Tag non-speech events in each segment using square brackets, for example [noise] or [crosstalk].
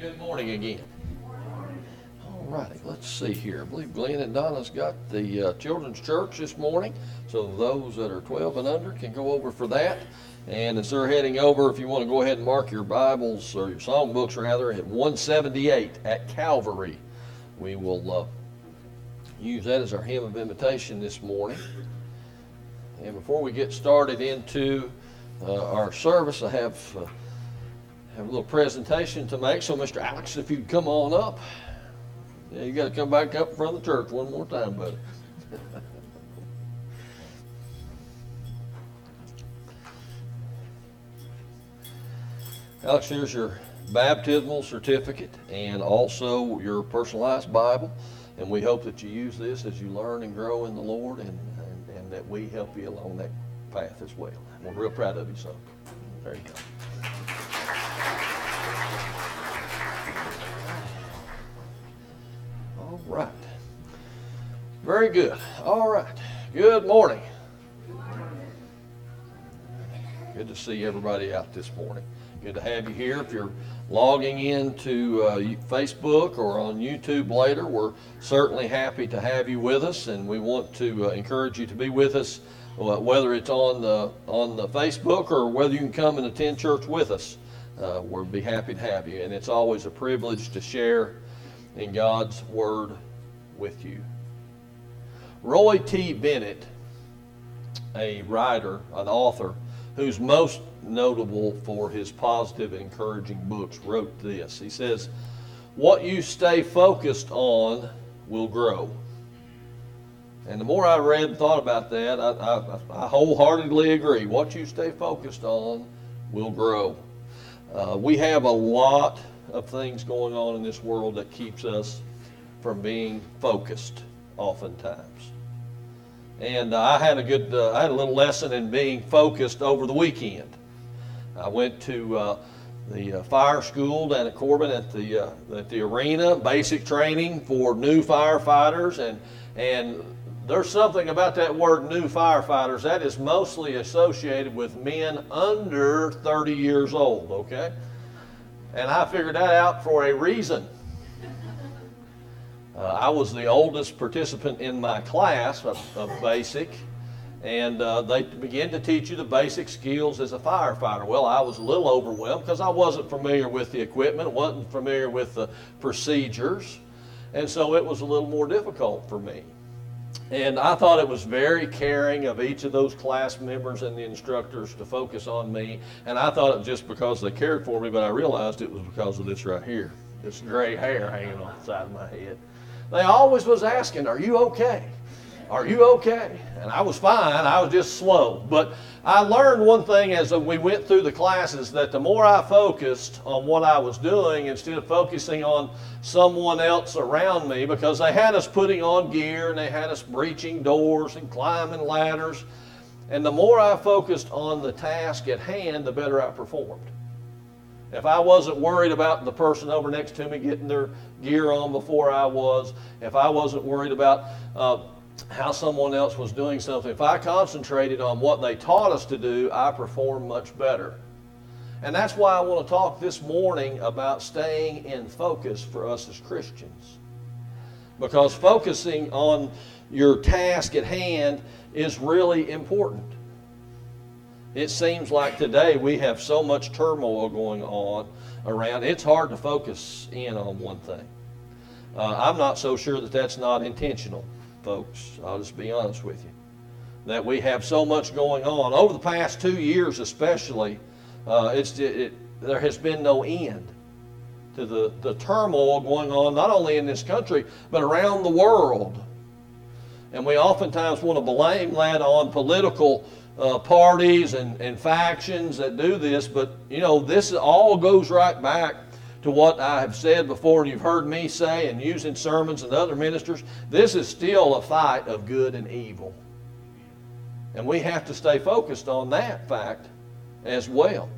good morning again. All righty, let's see here. I believe Glenn and Donna's got the uh, children's church this morning, so those that are 12 and under can go over for that. And as they're heading over, if you want to go ahead and mark your Bibles or your songbooks rather at 178 at Calvary, we will uh, use that as our hymn of invitation this morning. And before we get started into uh, our service, I have. Have a little presentation to make. So, Mr. Alex, if you'd come on up. Yeah, you got to come back up in front of the church one more time, buddy. Alex, here's your baptismal certificate and also your personalized Bible. And we hope that you use this as you learn and grow in the Lord and, and, and that we help you along that path as well. We're real proud of you, son. There you go. All right. Very good. All right. Good morning. Good to see everybody out this morning. Good to have you here. If you're logging into uh, Facebook or on YouTube later, we're certainly happy to have you with us, and we want to uh, encourage you to be with us, uh, whether it's on the on the Facebook or whether you can come and attend church with us. Uh, we'll be happy to have you, and it's always a privilege to share in God's Word with you. Roy T. Bennett, a writer, an author, who's most notable for his positive encouraging books, wrote this. He says, What you stay focused on will grow. And the more I read and thought about that, I, I, I wholeheartedly agree. What you stay focused on will grow. Uh, we have a lot of things going on in this world that keeps us from being focused oftentimes. And uh, I had a good, uh, I had a little lesson in being focused over the weekend. I went to uh, the uh, fire school down at Corbin at the uh, at the arena, basic training for new firefighters, and and there's something about that word new firefighters that is mostly associated with men under 30 years old. Okay. And I figured that out for a reason. Uh, I was the oldest participant in my class of, of basic, and uh, they began to teach you the basic skills as a firefighter. Well, I was a little overwhelmed because I wasn't familiar with the equipment, wasn't familiar with the procedures, and so it was a little more difficult for me. And I thought it was very caring of each of those class members and the instructors to focus on me. And I thought it was just because they cared for me, but I realized it was because of this right here, this gray hair hanging on the side of my head. They always was asking, "Are you okay? Are you okay?" And I was fine. I was just slow. But I learned one thing as we went through the classes that the more I focused on what I was doing instead of focusing on someone else around me, because they had us putting on gear and they had us breaching doors and climbing ladders. And the more I focused on the task at hand, the better I performed. If I wasn't worried about the person over next to me getting their gear on before I was, if I wasn't worried about uh, how someone else was doing something, if I concentrated on what they taught us to do, I performed much better. And that's why I want to talk this morning about staying in focus for us as Christians. Because focusing on your task at hand is really important. It seems like today we have so much turmoil going on around, it's hard to focus in on one thing. Uh, I'm not so sure that that's not intentional, folks. I'll just be honest with you. That we have so much going on. Over the past two years, especially, uh, it's, it, it, there has been no end to the, the turmoil going on, not only in this country, but around the world. And we oftentimes want to blame that on political uh, parties and, and factions that do this, but you know, this all goes right back to what I have said before, and you've heard me say and use in sermons and other ministers. This is still a fight of good and evil. And we have to stay focused on that fact as well.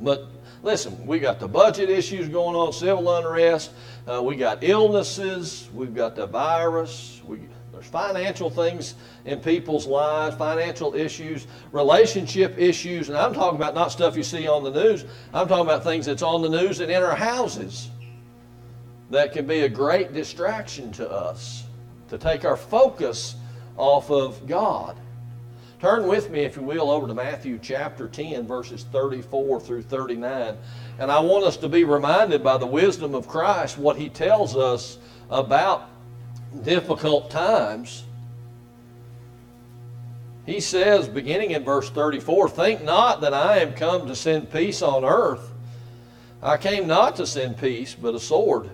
But listen, we got the budget issues going on, civil unrest, uh, we got illnesses, we've got the virus, we there's financial things in people's lives, financial issues, relationship issues, and I'm talking about not stuff you see on the news. I'm talking about things that's on the news and in our houses. that can be a great distraction to us, to take our focus off of God. Turn with me, if you will, over to Matthew chapter 10, verses 34 through 39. And I want us to be reminded by the wisdom of Christ what he tells us about difficult times. He says, beginning in verse 34, Think not that I am come to send peace on earth. I came not to send peace, but a sword.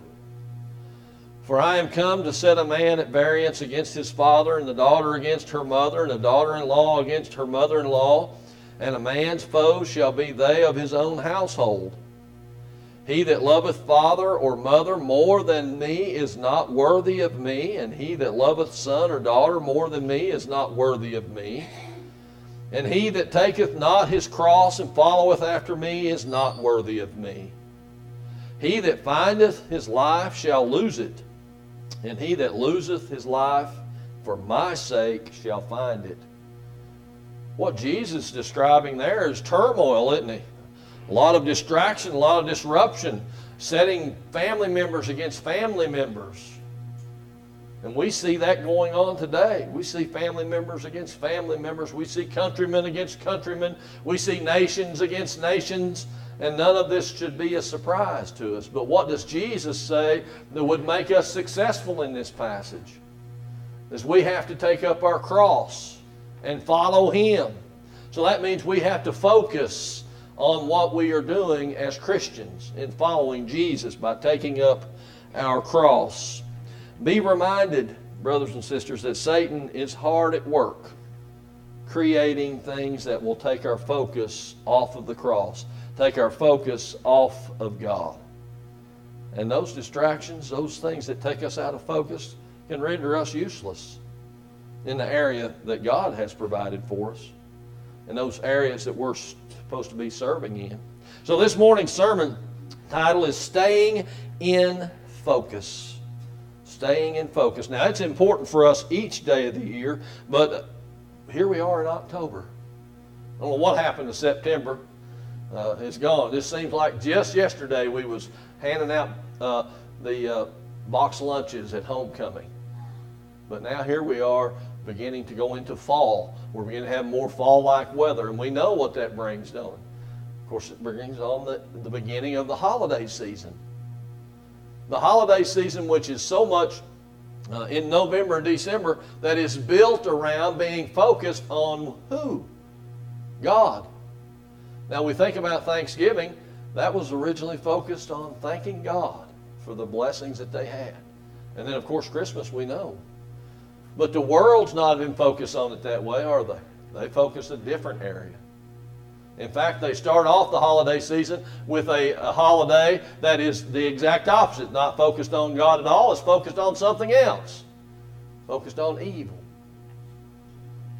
For I am come to set a man at variance against his father, and the daughter against her mother, and the daughter in law against her mother in law, and a man's foes shall be they of his own household. He that loveth father or mother more than me is not worthy of me, and he that loveth son or daughter more than me is not worthy of me. And he that taketh not his cross and followeth after me is not worthy of me. He that findeth his life shall lose it and he that loseth his life for my sake shall find it. What Jesus is describing there is turmoil, isn't he? A lot of distraction, a lot of disruption, setting family members against family members. And we see that going on today. We see family members against family members. We see countrymen against countrymen. We see nations against nations. And none of this should be a surprise to us. But what does Jesus say that would make us successful in this passage? Is we have to take up our cross and follow Him. So that means we have to focus on what we are doing as Christians in following Jesus by taking up our cross. Be reminded, brothers and sisters, that Satan is hard at work creating things that will take our focus off of the cross take our focus off of God. And those distractions, those things that take us out of focus, can render us useless in the area that God has provided for us, in those areas that we're supposed to be serving in. So this morning's sermon title is Staying in Focus. Staying in focus. Now, it's important for us each day of the year, but here we are in October. I don't know what happened to September uh, it's gone. This seems like just yesterday we was handing out uh, the uh, box lunches at homecoming. But now here we are beginning to go into fall. We're beginning to have more fall-like weather, and we know what that brings, don't it? Of course, it brings on the, the beginning of the holiday season. The holiday season, which is so much uh, in November and December, that is built around being focused on who? God. Now, we think about Thanksgiving, that was originally focused on thanking God for the blessings that they had. And then, of course, Christmas, we know. But the world's not even focused on it that way, are they? They focus a different area. In fact, they start off the holiday season with a, a, holiday that is the exact opposite, not focused on God at all, it's focused on something else, focused on evil.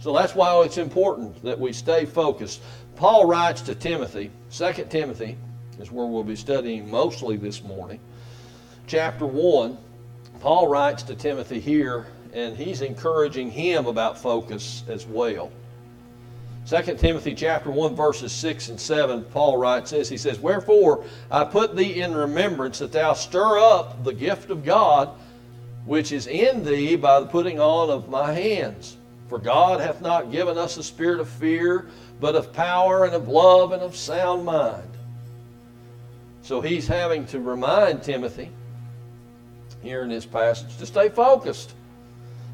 So that's why it's important that we stay focused. Paul writes to Timothy, 2 Timothy is where we'll be studying mostly this morning. Chapter 1, Paul writes to Timothy here, and he's encouraging him about focus as well. 2 Timothy chapter 1 verses 6 and 7 Paul writes this he says wherefore I put thee in remembrance that thou stir up the gift of God which is in thee by the putting on of my hands for God hath not given us a spirit of fear but of power and of love and of sound mind. So he's having to remind Timothy here in this passage to stay focused.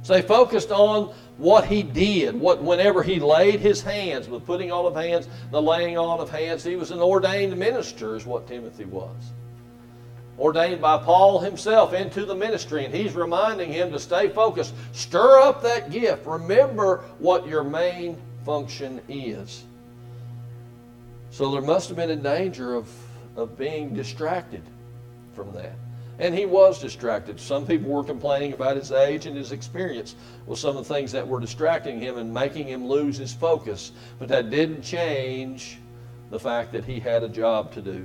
Stay focused on what he did, what whenever he laid his hands, the putting on of hands, the laying on of hands, he was an ordained minister, is what Timothy was. Ordained by Paul himself into the ministry, and he's reminding him to stay focused. Stir up that gift. Remember what your main function is. So there must have been a danger of, of being distracted from that. And he was distracted. Some people were complaining about his age and his experience with some of the things that were distracting him and making him lose his focus. But that didn't change the fact that he had a job to do.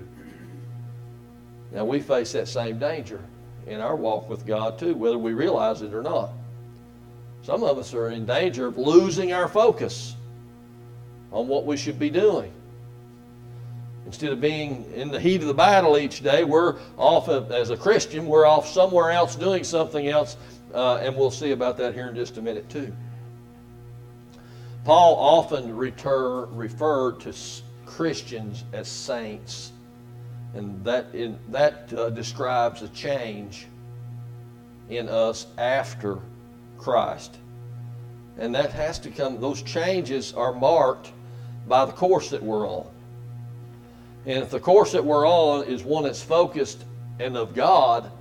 Now we face that same danger in our walk with God too, whether we realize it or not. Some of us are in danger of losing our focus on what we should be doing. Instead of being in the heat of the battle each day, we're off, as a Christian, we're off somewhere else doing something else, uh, and we'll see about that here in just a minute, too. Paul often refer, referred to Christians as saints, and that, in, that uh, describes a change in us after Christ. And that has to come, those changes are marked by the course that we're on. And if the course that we're on is one that's focused and of God,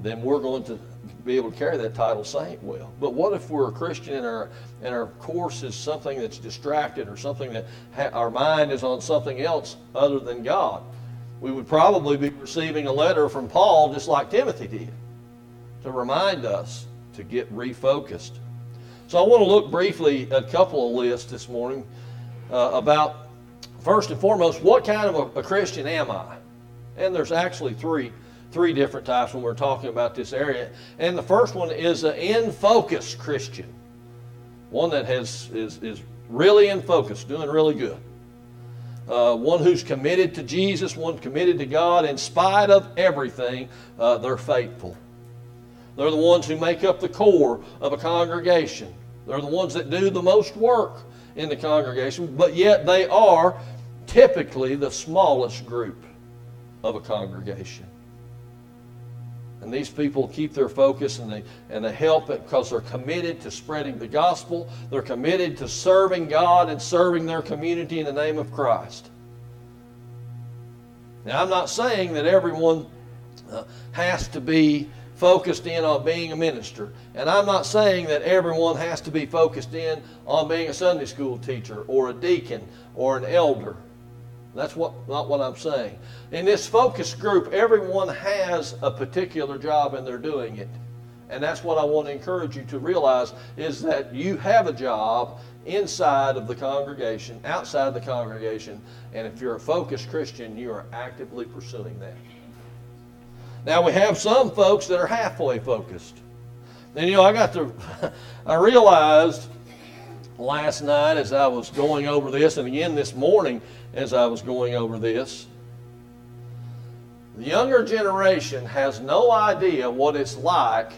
then we're going to be able to carry that title saint well. But what if we're a Christian and our and our course is something that's distracted or something that ha- our mind is on something else other than God? We would probably be receiving a letter from Paul just like Timothy did to remind us to get refocused. So I want to look briefly at a couple of lists this morning uh, about, first and foremost, what kind of a, a Christian am I? And there's actually three three different types when we're talking about this area. And the first one is an in focus Christian, one that has is, is really in focus, doing really good. Uh, one who's committed to Jesus, one committed to God in spite of everything, uh, they're faithful. They're the ones who make up the core of a congregation. They're the ones that do the most work in the congregation, but yet they are typically the smallest group of a congregation. And these people keep their focus and they, and they help because they're committed to spreading the gospel. They're committed to serving God and serving their community in the name of Christ. Now, I'm not saying that everyone uh, has to be focused in on being a minister. And I'm not saying that everyone has to be focused in on being a Sunday school teacher or a deacon or an elder. That's what, not what I'm saying. In this focus group, everyone has a particular job and they're doing it. And that's what I want to encourage you to realize is that you have a job inside of the congregation, outside the congregation, and if you're a focused Christian, you are actively pursuing that. Now we have some folks that are halfway focused. And you know, I got to, [laughs] I realized last night as I was going over this, and again this morning as I was going over this. The younger generation has no idea what it's like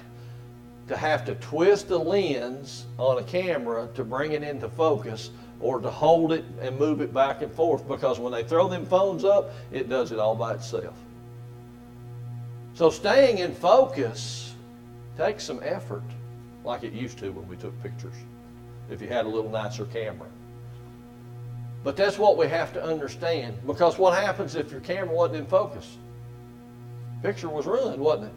to have to twist a lens on a camera to bring it into focus or to hold it and move it back and forth because when they throw them phones up, it does it all by itself. So staying in focus takes some effort, like it used to when we took pictures, if you had a little nicer camera. But that's what we have to understand. Because what happens if your camera wasn't in focus? Picture was ruined, wasn't it?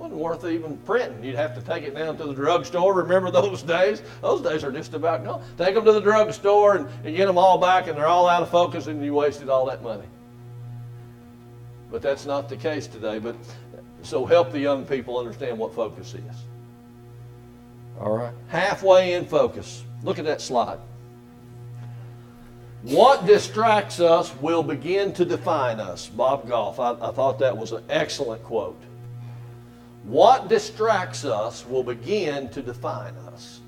Wasn't worth even printing. You'd have to take it down to the drugstore. Remember those days? Those days are just about gone. Take them to the drugstore and, and get them all back, and they're all out of focus, and you wasted all that money. But that's not the case today. But so help the young people understand what focus is. All right. Halfway in focus. Look at that slide. What distracts us will begin to define us. Bob Goff, I, I, thought that was an excellent quote. What distracts us will begin to define us.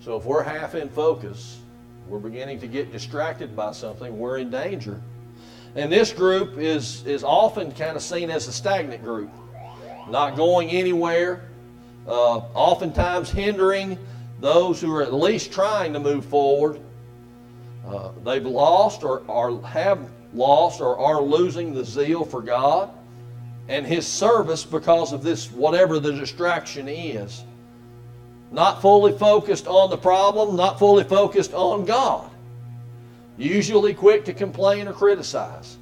So if we're half in focus, we're beginning to get distracted by something, we're in danger. And this group is, is often kind of seen as a stagnant group, not going anywhere, uh, oftentimes hindering those who are at least trying to move forward uh, they've lost or, or have lost or are losing the zeal for God and His service because of this, whatever the distraction is. Not fully focused on the problem, not fully focused on God. Usually quick to complain or criticize.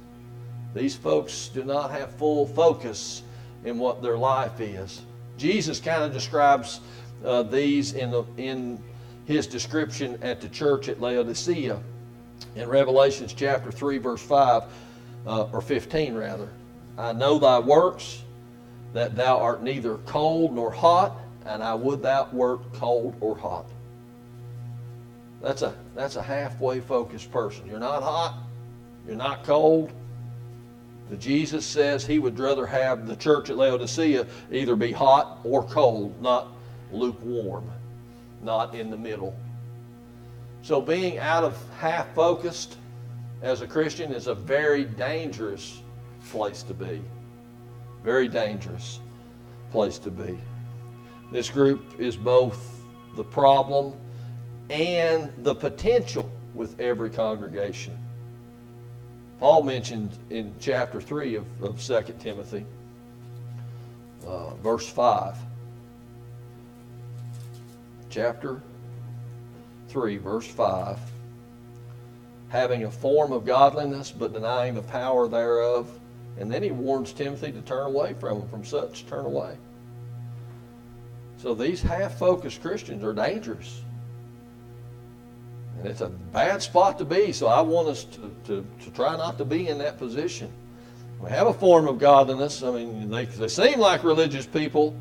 These folks do not have full focus in what their life is. Jesus kind of describes uh, these in, the, in his description at the church at Laodicea in Revelations chapter 3, verse 5, uh, or 15 rather. I know thy works, that thou art neither cold nor hot, and I would thou wert cold or hot. That's a, that's a halfway focused person. You're not hot, you're not cold. But Jesus says he would rather have the church at Laodicea either be hot or cold, not lukewarm, not in the middle. So being out of half focused as a Christian is a very dangerous place to be. Very dangerous place to be. This group is both the problem and the potential with every congregation. Paul mentioned in chapter 3 of, of 2 Timothy, uh, verse 5. Chapter 3, verse 5. Having a form of godliness, but denying the power thereof. And then he warns Timothy to turn away from. From such, turn away. So these half focused Christians are dangerous. It's a bad spot to be, so I want us to, to, to try not to be in that position. We have a form of godliness. I mean, they, they seem like religious people,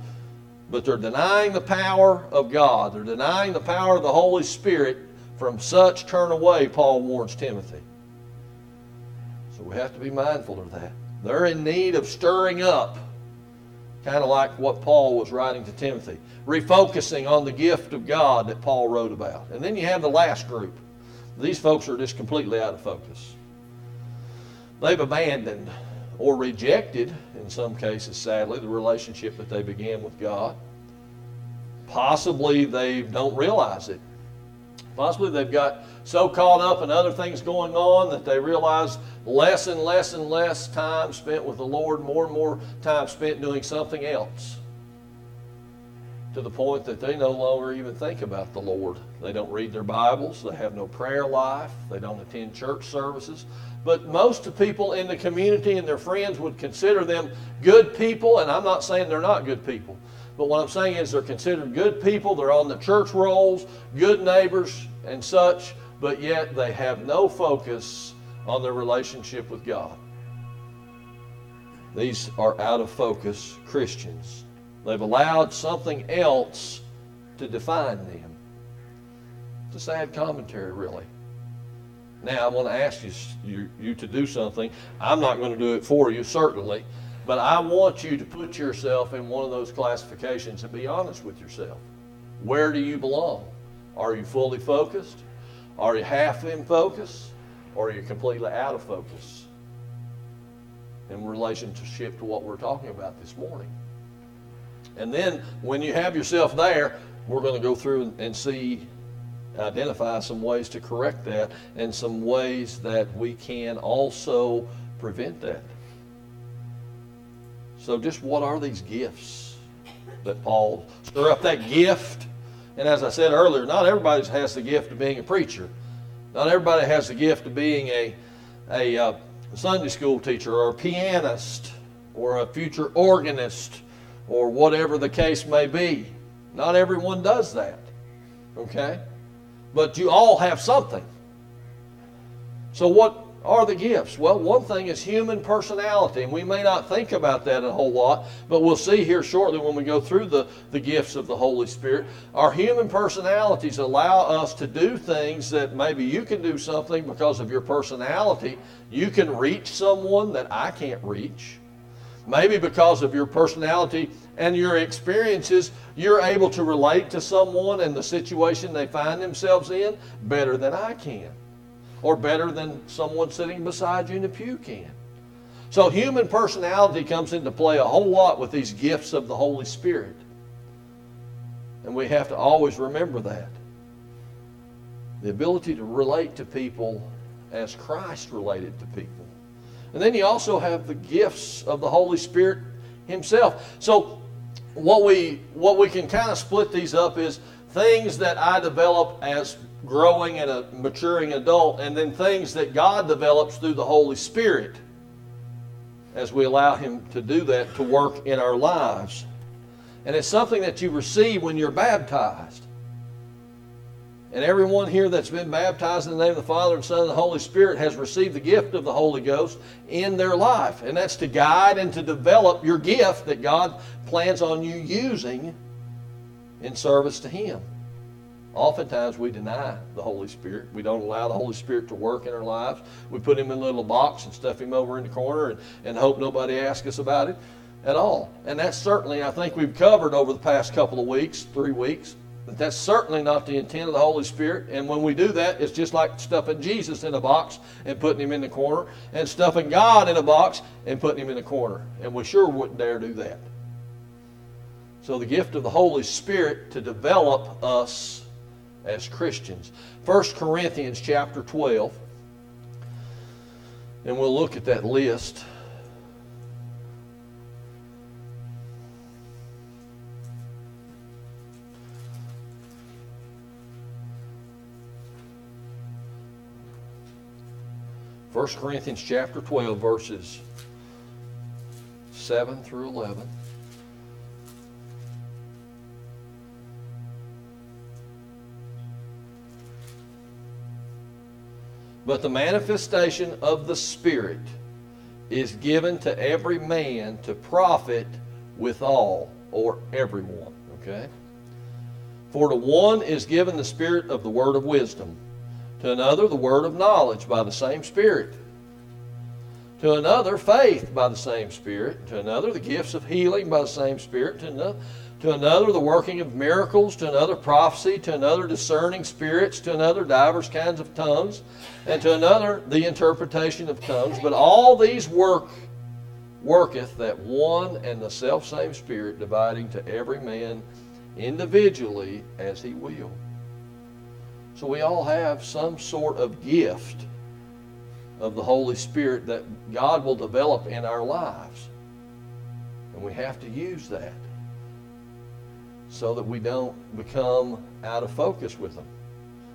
but they're denying the power of God. They're denying the power of the Holy Spirit. From such turn away, Paul warns Timothy. So we have to be mindful of that. They're in need of stirring up, kind of like what Paul was writing to Timothy refocusing on the gift of God that Paul wrote about. And then you have the last group. These folks are just completely out of focus. They've abandoned or rejected, in some cases, sadly, the relationship that they began with God. Possibly they don't realize it. Possibly they've got so caught up in other things going on that they realize less and less and less time spent with the Lord, more and more time spent doing something else to the point that they no longer even think about the Lord. They don't read their Bibles, they have no prayer life, they don't attend church services. But most of people in the community and their friends would consider them good people, and I'm not saying they're not good people. But what I'm saying is they're considered good people, they're on the church rolls, good neighbors, and such, but yet they have no focus on their relationship with God. These are out of focus Christians. They've allowed something else to define them. It's a sad commentary, really. Now, I want to ask you, you, you, to do something. I'm not going to do it for you, certainly, but I want you to put yourself in one of those classifications and be honest with yourself. Where do you belong? Are you fully focused? Are you half in focus? Or are you completely out of focus in relationship to what we're talking about this morning? And then when you have yourself there, we're going to go through and see, identify some ways to correct that and some ways that we can also prevent that. So, just what are these gifts that Paul stir up that gift? And as I said earlier, not everybody has the gift of being a preacher. Not everybody has the gift of being a, a, uh, Sunday school teacher or a pianist or a future organist or whatever the case may be. Not everyone does that. Okay? But you all have something. So, what are the gifts? Well, one thing is human personality, and we may not think about that a whole lot, but we'll see here shortly when we go through the, the gifts of the Holy Spirit. Our human personalities allow us to do things that maybe you can do something because of your personality. You can reach someone that I can't reach. Maybe because of your personality and your experiences, you're able to relate to someone and the situation they find themselves in better than I can, or better than someone sitting beside you in the pew can. So, human personality comes into play a whole lot with these gifts of the Holy Spirit. And we have to always remember that. The ability to relate to people as Christ related to people. And then you also have the gifts of the Holy Spirit Himself. So what we what we can kind of split these up is things that I develop as growing and a maturing adult, and then things that God develops through the Holy Spirit as we allow Him to do that to work in our lives. And it's something that you receive when you're baptized. And everyone here that's been baptized in the name of the Father and Son and the Holy Spirit has received the gift of the Holy Ghost in their life. And that's to guide and to develop your gift that God plans on you using in service to Him. Oftentimes we deny the Holy Spirit. We don't allow the Holy Spirit to work in our lives. We put Him in a little box and stuff Him over in the corner and, and hope nobody asks us about it at all. And that's certainly, I think we've covered over the past couple of weeks, three weeks, But that's certainly not the intent of the Holy Spirit. And when we do that, it's just like stuffing Jesus in a box and putting him in the corner, and stuffing God in a box and putting him in the corner. And we sure wouldn't dare do that. So the gift of the Holy Spirit to develop us as Christians. 1 Corinthians chapter 12. And we'll look at that list. First Corinthians chapter 12, verses 7 through 11. But the manifestation of the Spirit is given to every man to profit withal, or everyone. Okay? For to one is given the Spirit of the word of wisdom, to another the word of knowledge by the same Spirit, to another faith by the same Spirit, to another the gifts of healing by the same Spirit, to another to another the working of miracles, to another prophecy, to another discerning spirits, to another divers kinds of tongues, and to another the interpretation of tongues. But all these work worketh that one and the selfsame Spirit, dividing to every man individually as he will. So we all have some sort of gift of the Holy Spirit that God will develop in our lives. And we have to use that so that we don't become out of focus with them.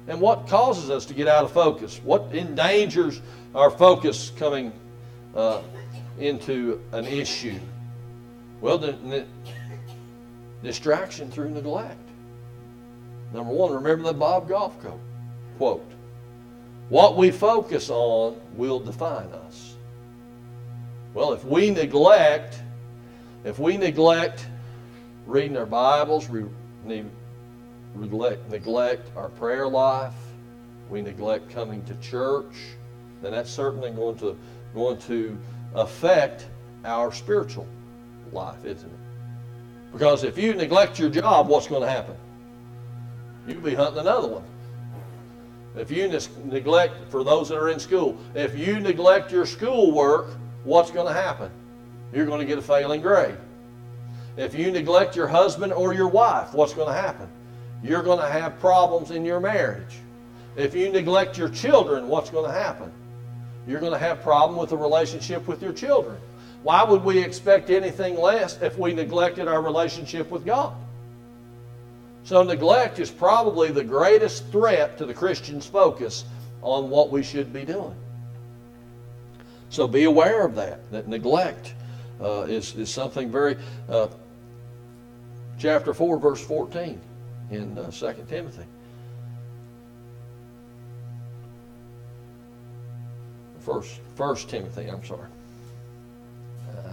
And what causes us to get out of focus? What endangers our focus coming uh, into an issue? Well, the, the distraction through neglect. Number one, remember the Bob Goff quote. What we focus on will define us. Well, if we neglect, if we neglect reading our Bibles, we neglect, our prayer life, we neglect coming to church, then that's certainly going to, going to affect our spiritual life, isn't it? Because if you neglect your job, what's going to happen? You'll be hunting another one. If you neglect, for those that are in school, if you neglect your schoolwork, what's going to happen? You're going to get a failing grade. If you neglect your husband or your wife, what's going to happen? You're going to have problems in your marriage. If you neglect your children, what's going to happen? You're going to have problem with the relationship with your children. Why would we expect anything less if we neglected our relationship with God? So neglect is probably the greatest threat to the Christian's focus on what we should be doing. So be aware of that, that neglect uh, is, is something very uh, chapter 4, verse 14 in uh, 2 Timothy. First, First Timothy, I'm sorry.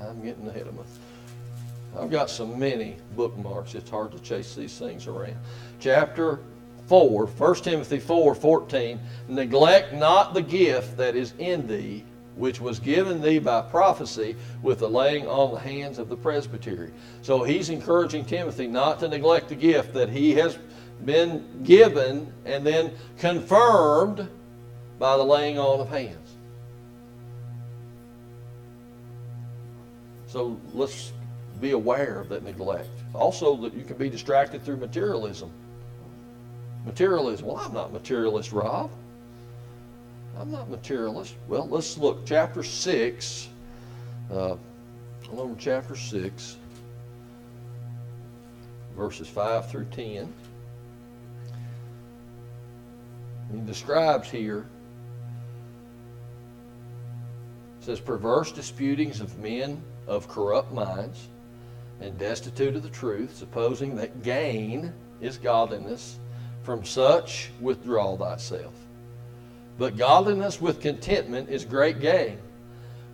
I'm getting ahead of myself. I've got so many bookmarks, it's hard to chase these things around. Chapter 4, 1 Timothy 4 14. Neglect not the gift that is in thee, which was given thee by prophecy with the laying on the hands of the presbytery. So he's encouraging Timothy not to neglect the gift that he has been given and then confirmed by the laying on of hands. So let's be aware of that neglect. Also, that you can be distracted through materialism. Materialism. Well, I'm not materialist, Rob. I'm not materialist. Well, let's look. Chapter 6. Uh, over chapter 6, verses 5 through 10. He describes here, says, perverse disputings of men of corrupt minds and destitute of the truth, supposing that gain is godliness. From such withdraw thyself. But godliness with contentment is great gain.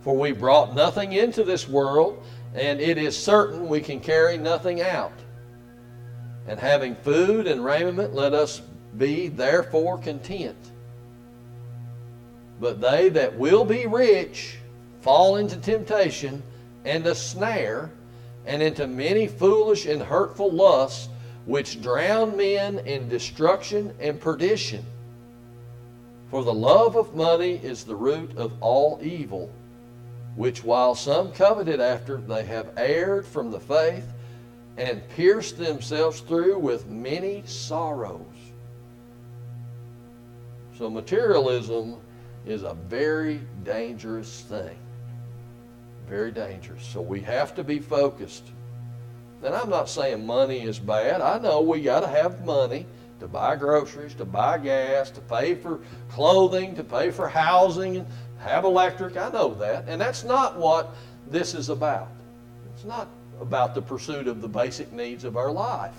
For we brought nothing into this world, and it is certain we can carry nothing out. And having food and raiment, let us be therefore content. But they that will be rich fall into temptation and a snare, and into many foolish and hurtful lusts, which drown men in destruction and perdition. For the love of money is the root of all evil, which while some coveted after, they have erred from the faith and pierced themselves through with many sorrows. So, materialism is a very dangerous thing. Very dangerous. So, we have to be focused. And I'm not saying money is bad. I know we got to have money to buy groceries, to buy gas, to pay for clothing, to pay for housing, and have electric. I know that. And that's not what this is about. It's not about the pursuit of the basic needs of our life.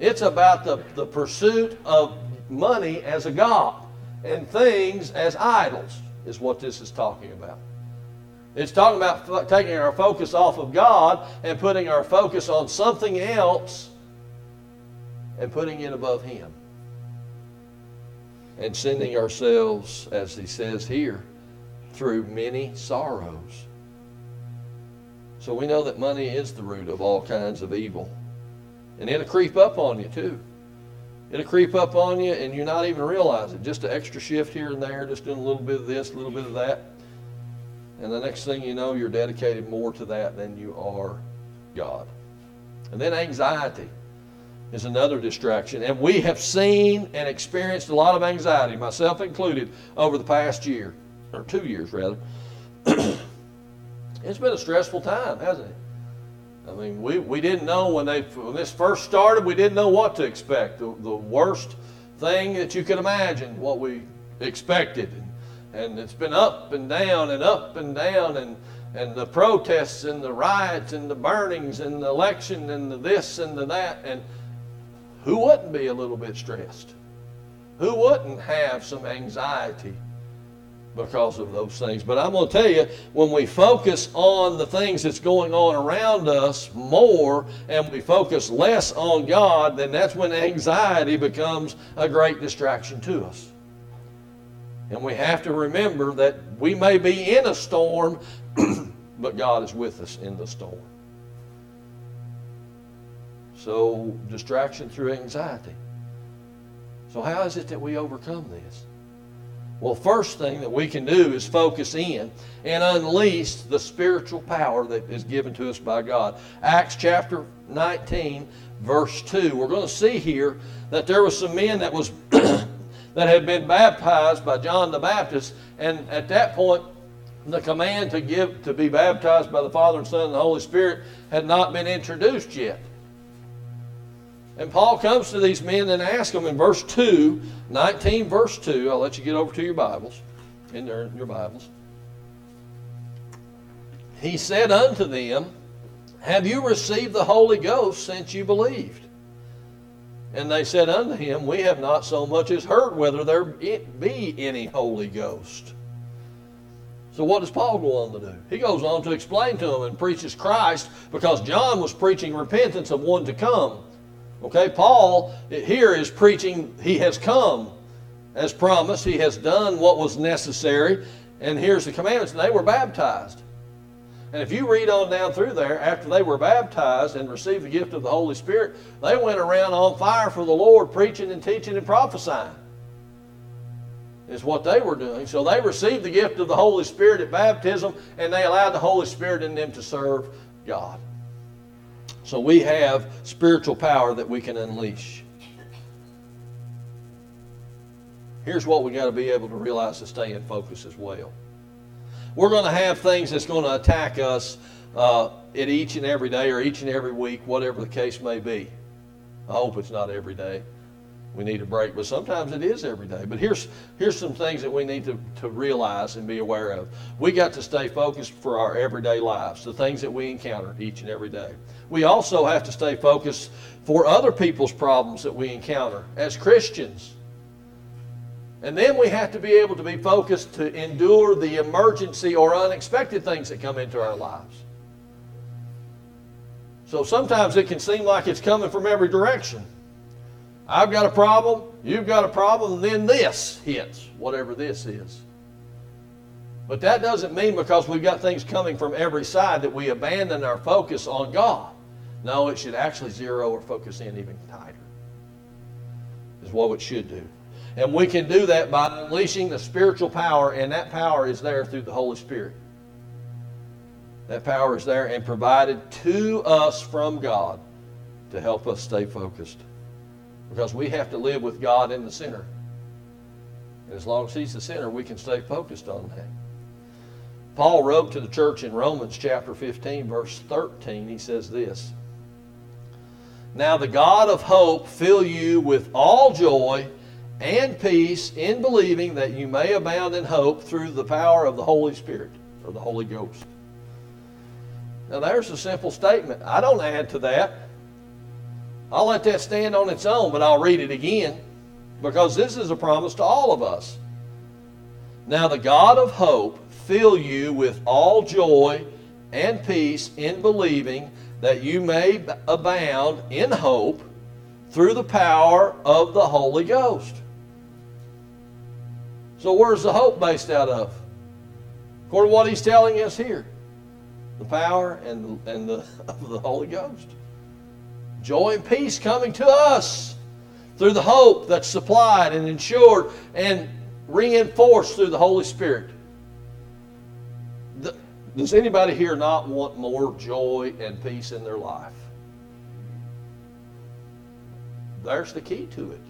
It's about the, the pursuit of money as a God and things as idols, is what this is talking about. It's talking about taking our focus off of God and putting our focus on something else and putting it above Him. And sending ourselves, as He says here, through many sorrows. So we know that money is the root of all kinds of evil. And it'll creep up on you too. It'll creep up on you and you're not even realize it. Just an extra shift here and there, just doing a little bit of this, a little bit of that. And the next thing you know, you're dedicated more to that than you are God. And then anxiety is another distraction. And we have seen and experienced a lot of anxiety, myself included, over the past year, or two years rather. [clears throat] it's been a stressful time, hasn't it? I mean, we, we didn't know when they when this first started, we didn't know what to expect. The, the worst thing that you could imagine, what we expected. And, and it's been up and down and up and down and and the protests and the riots and the burnings and the election and the this and the that and who wouldn't be a little bit stressed? Who wouldn't have some anxiety because of those things. But I'm going to tell you, when we focus on the things that's going on around us more and we focus less on God, then that's when anxiety becomes a great distraction to us. And we have to remember that we may be in a storm, [clears throat] but God is with us in the storm. So, distraction through anxiety. So, how is it that we overcome this? Well, first thing that we can do is focus in and unleash the spiritual power that is given to us by God. Acts chapter 19, verse 2. We're going to see here that there was some men that was [clears throat] that had been baptized by John the Baptist, and at that point, the command to give to be baptized by the Father and Son and the Holy Spirit had not been introduced yet. And Paul comes to these men and asks them in verse 2, 19 verse 2. I'll let you get over to your Bibles, in there, your Bibles. He said unto them, Have you received the Holy Ghost since you believed? And they said unto him, We have not so much as heard whether there be any Holy Ghost. So what does Paul go on to do? He goes on to explain to them and preaches Christ because John was preaching repentance of one to come. Okay, Paul here is preaching, he has come as promised, he has done what was necessary, and here's the commandments. They were baptized. And if you read on down through there, after they were baptized and received the gift of the Holy Spirit, they went around on fire for the Lord, preaching and teaching and prophesying. Is what they were doing. So they received the gift of the Holy Spirit at baptism, and they allowed the Holy Spirit in them to serve God. So we have spiritual power that we can unleash. Here's what we got to be able to realize to stay in focus as well. We're going to have things that's going to attack us uh, at each and every day or each and every week, whatever the case may be. I hope it's not every day we need a break, but sometimes it is every day. But here's here's some things that we need to, to realize and be aware of. We got to stay focused for our everyday lives, the things that we encounter each and every day. We also have to stay focused for other people's problems that we encounter as Christians. And then we have to be able to be focused to endure the emergency or unexpected things that come into our lives. So sometimes it can seem like it's coming from every direction. I've got a problem, you've got a problem, and then this hits, whatever this is. But that doesn't mean because we've got things coming from every side that we abandon our focus on God. No, it should actually zero or focus in even tighter, is what it should do. And we can do that by unleashing the spiritual power, and that power is there through the Holy Spirit. That power is there and provided to us from God to help us stay focused. Because we have to live with God in the center. And as long as He's the center, we can stay focused on that. Paul wrote to the church in Romans chapter 15, verse 13. He says this Now the God of hope fill you with all joy and peace in believing that you may abound in hope through the power of the Holy Spirit or the Holy Ghost. Now, there's a simple statement. I don't add to that. I'll let that stand on its own, but I'll read it again because this is a promise to all of us. Now, the God of hope fill you with all joy and peace in believing that you may abound in hope through the power of the Holy Ghost. So, where's the hope based out of? According to what he's telling us here the power and, and the, [laughs] of the Holy Ghost. Joy and peace coming to us through the hope that's supplied and ensured and reinforced through the Holy Spirit. Does anybody here not want more joy and peace in their life? There's the key to it.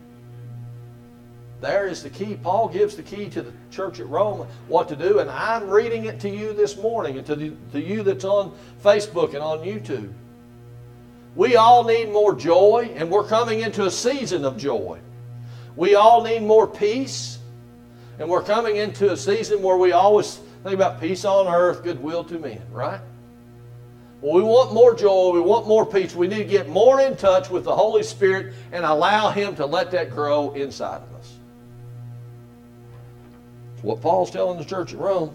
There is the key. Paul gives the key to the church at Rome what to do, and I'm reading it to you this morning and to, the, to you that's on Facebook and on YouTube. We all need more joy, and we're coming into a season of joy. We all need more peace, and we're coming into a season where we always think about peace on earth, goodwill to men, right? Well, we want more joy, we want more peace. We need to get more in touch with the Holy Spirit and allow Him to let that grow inside of us. It's what Paul's telling the church at Rome.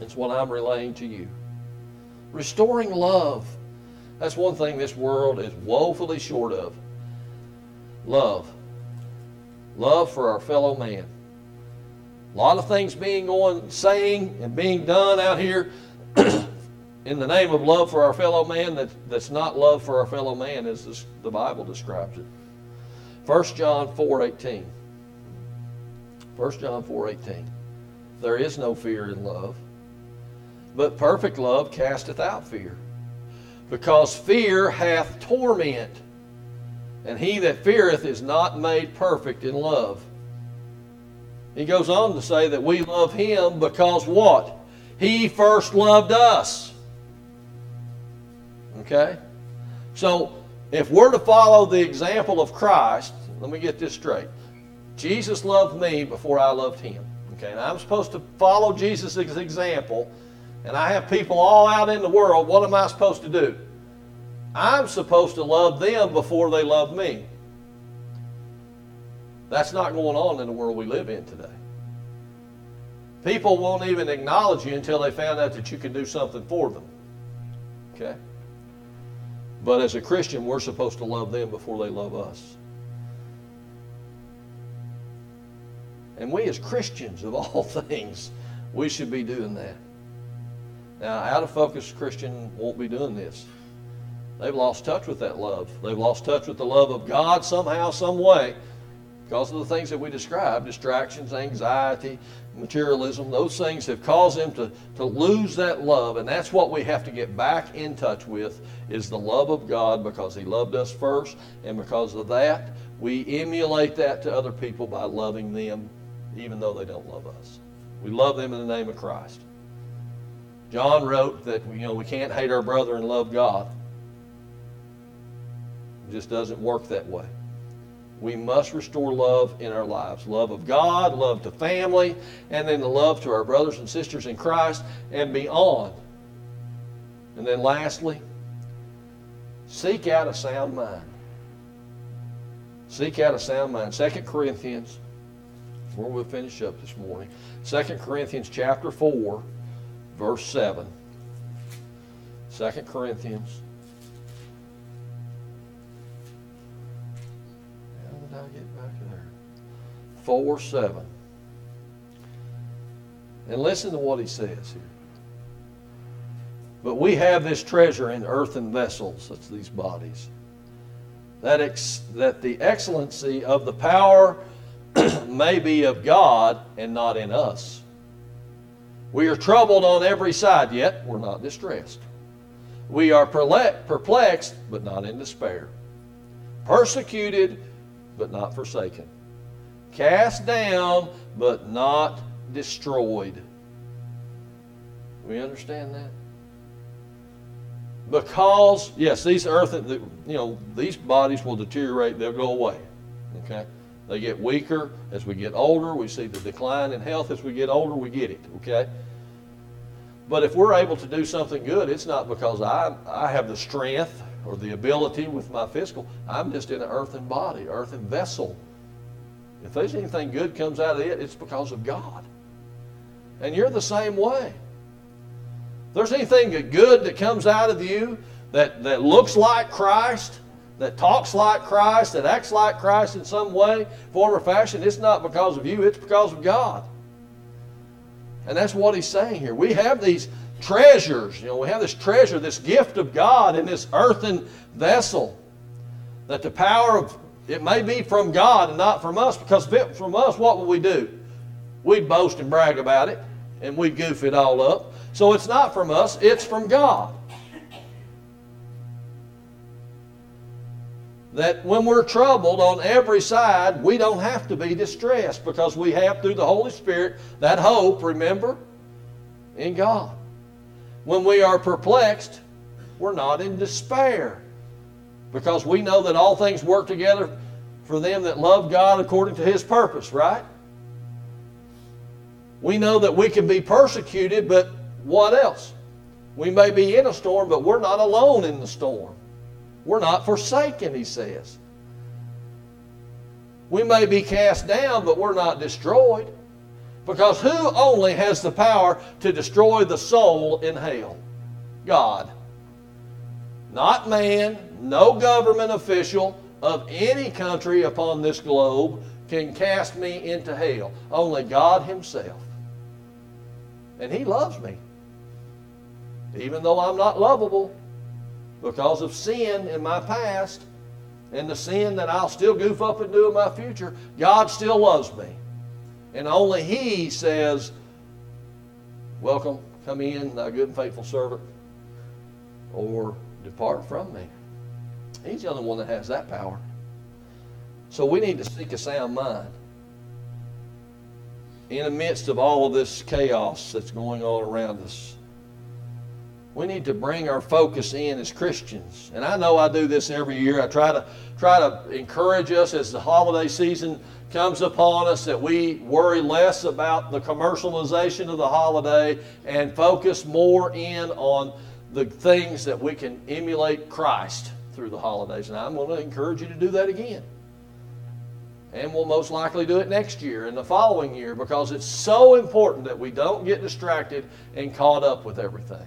It's what I'm relaying to you. Restoring love. That's one thing this world is woefully short of. Love. Love for our fellow man. A lot of things being going, saying, and being done out here [clears throat] in the name of love for our fellow man that, that's not love for our fellow man as this, the Bible describes it. 1 John 4 18. 1 John 4 18. There is no fear in love, but perfect love casteth out fear. Because fear hath torment, and he that feareth is not made perfect in love. He goes on to say that we love him because what? He first loved us. Okay? So, if we're to follow the example of Christ, let me get this straight. Jesus loved me before I loved him. Okay, and I'm supposed to follow Jesus' example, and I have people all out in the world. What am I supposed to do? I'm supposed to love them before they love me. That's not going on in the world we live in today. People won't even acknowledge you until they found out that you can do something for them. Okay? But as a Christian, we're supposed to love them before they love us. And we as Christians, of all [laughs] things, we should be doing that. Now, out of focus Christian won't be doing this. They've lost touch with that love. They've lost touch with the love of God somehow, some way, because of the things that we described distractions, anxiety, materialism. Those things have caused them to, to lose that love. And that's what we have to get back in touch with is the love of God because He loved us first. And because of that, we emulate that to other people by loving them even though they don't love us. We love them in the name of Christ. John wrote that you know we can't hate our brother and love God. It just doesn't work that way. We must restore love in our lives. Love of God, love to family, and then the love to our brothers and sisters in Christ and beyond. And then lastly, seek out a sound mind. Seek out a sound mind. 2 Corinthians where we'll finish up this morning. 2 Corinthians chapter 4, verse 7. 2 Corinthians. How did I get back there? 4, 7. And listen to what he says here. But we have this treasure in earthen vessels, that's these bodies. That, ex, that the excellency of the power [clears throat] may be of God and not in us. We are troubled on every side, yet we're not distressed. We are perplexed, but not in despair. Persecuted, but not forsaken. Cast down, but not destroyed. We understand that? Because, yes, these earth, you know, these bodies will deteriorate, they'll go away. Okay? They get weaker as we get older. We see the decline in health as we get older. We get it, okay? But if we're able to do something good, it's not because I, I have the strength or the ability with my physical. I'm just in an earthen body, earthen vessel. If there's anything good comes out of it, it's because of God. And you're the same way. If there's anything good that comes out of you that, that looks like Christ, that talks like Christ, that acts like Christ in some way, form, or fashion, it's not because of you, it's because of God. And that's what he's saying here. We have these treasures, you know, we have this treasure, this gift of God in this earthen vessel. That the power of it may be from God and not from us, because if it from us, what would we do? We'd boast and brag about it, and we'd goof it all up. So it's not from us, it's from God. That when we're troubled on every side, we don't have to be distressed because we have through the Holy Spirit that hope, remember, in God. When we are perplexed, we're not in despair because we know that all things work together for them that love God according to His purpose, right? We know that we can be persecuted, but what else? We may be in a storm, but we're not alone in the storm. We're not forsaken, he says. We may be cast down, but we're not destroyed. Because who only has the power to destroy the soul in hell? God. Not man, no government official of any country upon this globe can cast me into hell. Only God Himself. And He loves me. Even though I'm not lovable, because of sin in my past and the sin that I'll still goof up and do in my future, God still loves me. And only He says, Welcome, come in, thy good and faithful servant, or depart from me. He's the only one that has that power. So we need to seek a sound mind. In the midst of all of this chaos that's going on around us, we need to bring our focus in as Christians. And I know I do this every year. I try to try to encourage us as the holiday season comes upon us that we worry less about the commercialization of the holiday and focus more in on the things that we can emulate Christ through the holidays. And I'm going to encourage you to do that again. And we'll most likely do it next year and the following year because it's so important that we don't get distracted and caught up with everything.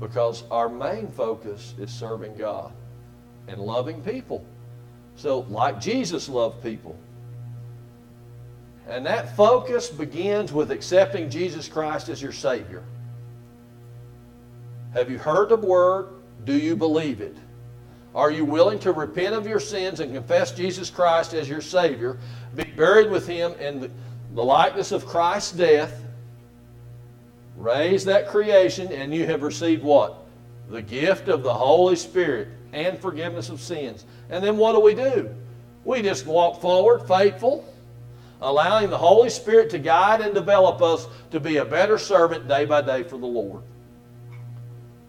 Because our main focus is serving God and loving people. So, like Jesus loved people. And that focus begins with accepting Jesus Christ as your Savior. Have you heard the word? Do you believe it? Are you willing to repent of your sins and confess Jesus Christ as your Savior, be buried with Him in the likeness of Christ's death, Raise that creation, and you have received what? The gift of the Holy Spirit and forgiveness of sins. And then what do we do? We just walk forward, faithful, allowing the Holy Spirit to guide and develop us to be a better servant day by day for the Lord.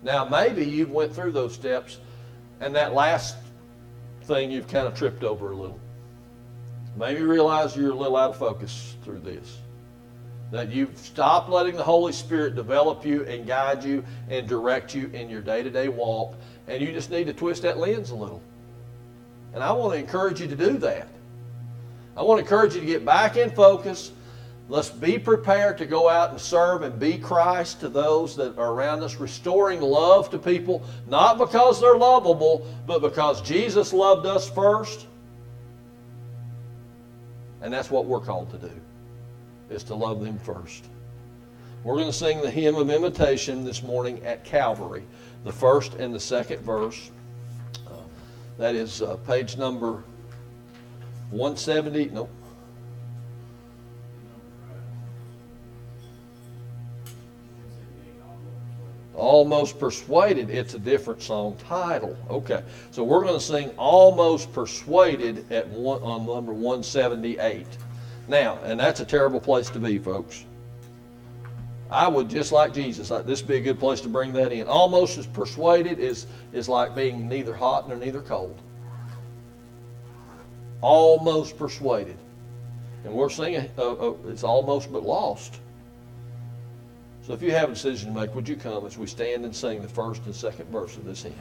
Now, maybe you've went through those steps, and that last thing you've kind of tripped over a little. Maybe you realize you're a little out of focus through this. That you've stopped letting the Holy Spirit develop you and guide you and direct you in your day to day walk, and you just need to twist that lens a little. And I want to encourage you to do that. I want to encourage you to get back in focus. Let's be prepared to go out and serve and be Christ to those that are around us, restoring love to people, not because they're lovable, but because Jesus loved us first. And that's what we're called to do is to love them first. We're going to sing the hymn of invitation this morning at Calvary, the first and the second verse. Uh, that is uh, page number 170. Nope. Almost Persuaded. It's a different song title. Okay. So we're going to sing Almost Persuaded at one, on number 178. Now, and that's a terrible place to be, folks. I would just like Jesus. Like this would be a good place to bring that in. Almost as persuaded is is like being neither hot nor neither cold. Almost persuaded, and we're singing. Uh, uh, it's almost but lost. So if you have a decision to make, would you come as we stand and sing the first and second verse of this hymn?